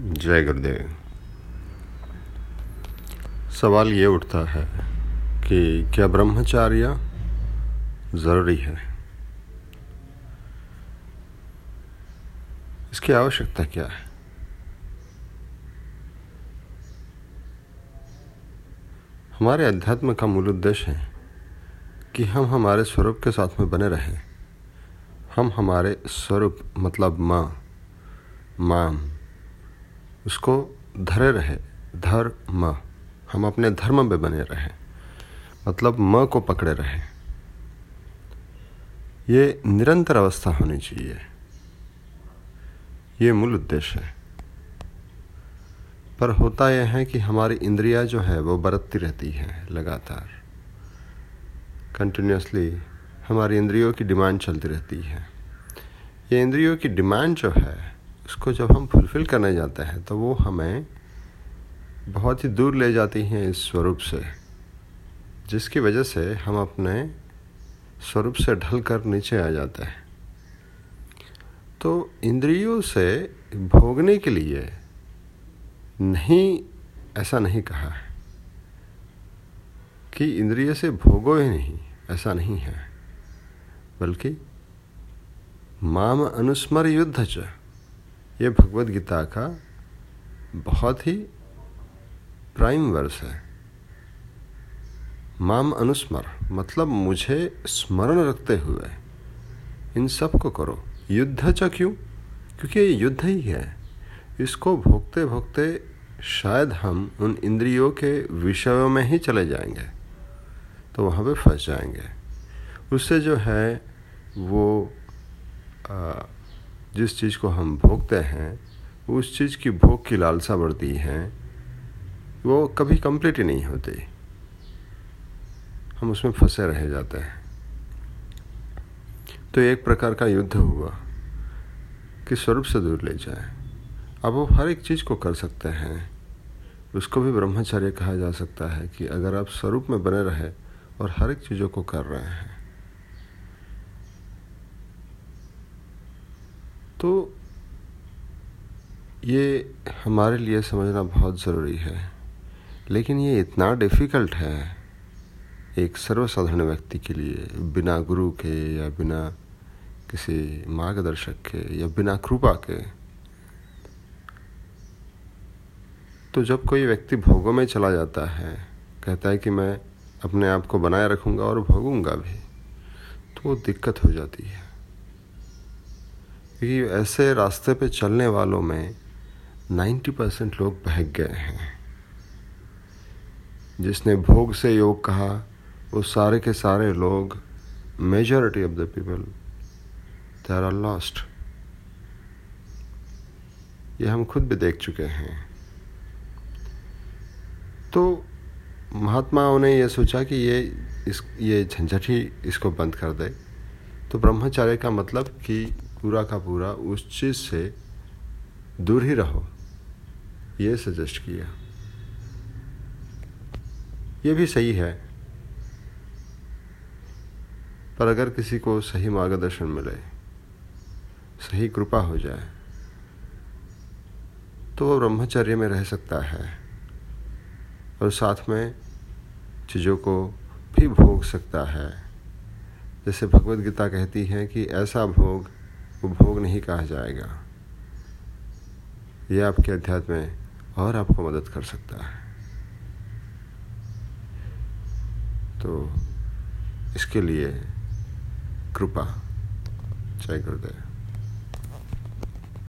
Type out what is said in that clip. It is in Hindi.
जय गुरुदेव। सवाल ये उठता है कि क्या ब्रह्मचार्य ज़रूरी है? इसकी आवश्यकता क्या है? हमारे अध्यात्म का मूल उद्देश्य है कि हम हमारे स्वरूप के साथ में बने रहें। हम हमारे स्वरूप मतलब माँ माम उसको धरे रहे। धर म। हम अपने धर्म में बने रहें। मतलब म को पकड़े रहें। ये निरंतर अवस्था होनी चाहिए। ये मूल उद्देश्य है। पर होता यह है कि हमारी इंद्रिया जो है, वो बरतती रहती है, लगातार। कंटिन्यूसली हमारी इंद्रियों की डिमांड चलती रहती है। ये इंद्रियों की डिमांड जो है उसको जब हम फुलफ़िल करने जाते हैं तो वो हमें बहुत ही दूर ले जाती हैं इस स्वरूप से, जिसकी वजह से हम अपने स्वरूप से ढल कर नीचे आ जाते हैं। तो इंद्रियों से भोगने के लिए नहीं, ऐसा नहीं कहा है कि इंद्रिय से भोगो ही नहीं, ऐसा नहीं है, बल्कि माम अनुस्मर युद्ध च। ये भगवत गीता का बहुत ही प्राइम वर्स है। माम अनुस्मर मतलब मुझे स्मरण रखते हुए इन सबको करो। युद्ध च क्यों? क्योंकि ये युद्ध ही है। इसको भोगते भोगते शायद हम उन इंद्रियों के विषयों में ही चले जाएँगे तो वहाँ पे फंस जाएँगे। उससे जो है वो आ, जिस चीज़ को हम भोगते हैं उस चीज़ की भोग की लालसा बढ़ती है। वो कभी कंप्लीट ही नहीं होती। हम उसमें फंसे रह जाते हैं। तो एक प्रकार का युद्ध हुआ कि स्वरूप से दूर ले जाए। अब वो हर एक चीज़ को कर सकते हैं। उसको भी ब्रह्मचर्य कहा जा सकता है कि अगर आप स्वरूप में बने रहे और हर एक चीज़ों को कर रहे हैं तो ये हमारे लिए समझना बहुत ज़रूरी है। लेकिन ये इतना डिफ़िकल्ट है एक सर्वसाधारण व्यक्ति के लिए, बिना गुरु के या बिना किसी मार्गदर्शक के या बिना कृपा के। तो जब कोई व्यक्ति भोगों में चला जाता है, कहता है कि मैं अपने आप को बनाए रखूँगा और भोगूँगा भी तो वो दिक्कत हो जाती है। क्योंकि ऐसे रास्ते पे चलने वालों में 90 परसेंट लोग बहक गए हैं। जिसने भोग से योग कहा, वो सारे के सारे लोग majority of the people they are lost ये हम खुद भी देख चुके हैं। तो महात्माओं ने ये सोचा कि ये इस, ये झंझट ही इसको बंद कर दे। तो ब्रह्मचार्य का मतलब कि पूरा का पूरा उस चीज़ से दूर ही रहो। ये सजेस्ट किया। ये भी सही है। पर अगर किसी को सही मार्गदर्शन मिले, सही कृपा हो जाए तो वो ब्रह्मचर्य में रह सकता है और साथ में चीज़ों को भी भोग सकता है। जैसे भगवत गीता कहती है कि ऐसा भोग वो भोग नहीं कहा जाएगा। यह आपके अध्यात्म में और आपको मदद कर सकता है। तो इसके लिए कृपा, जय गुरुदेव।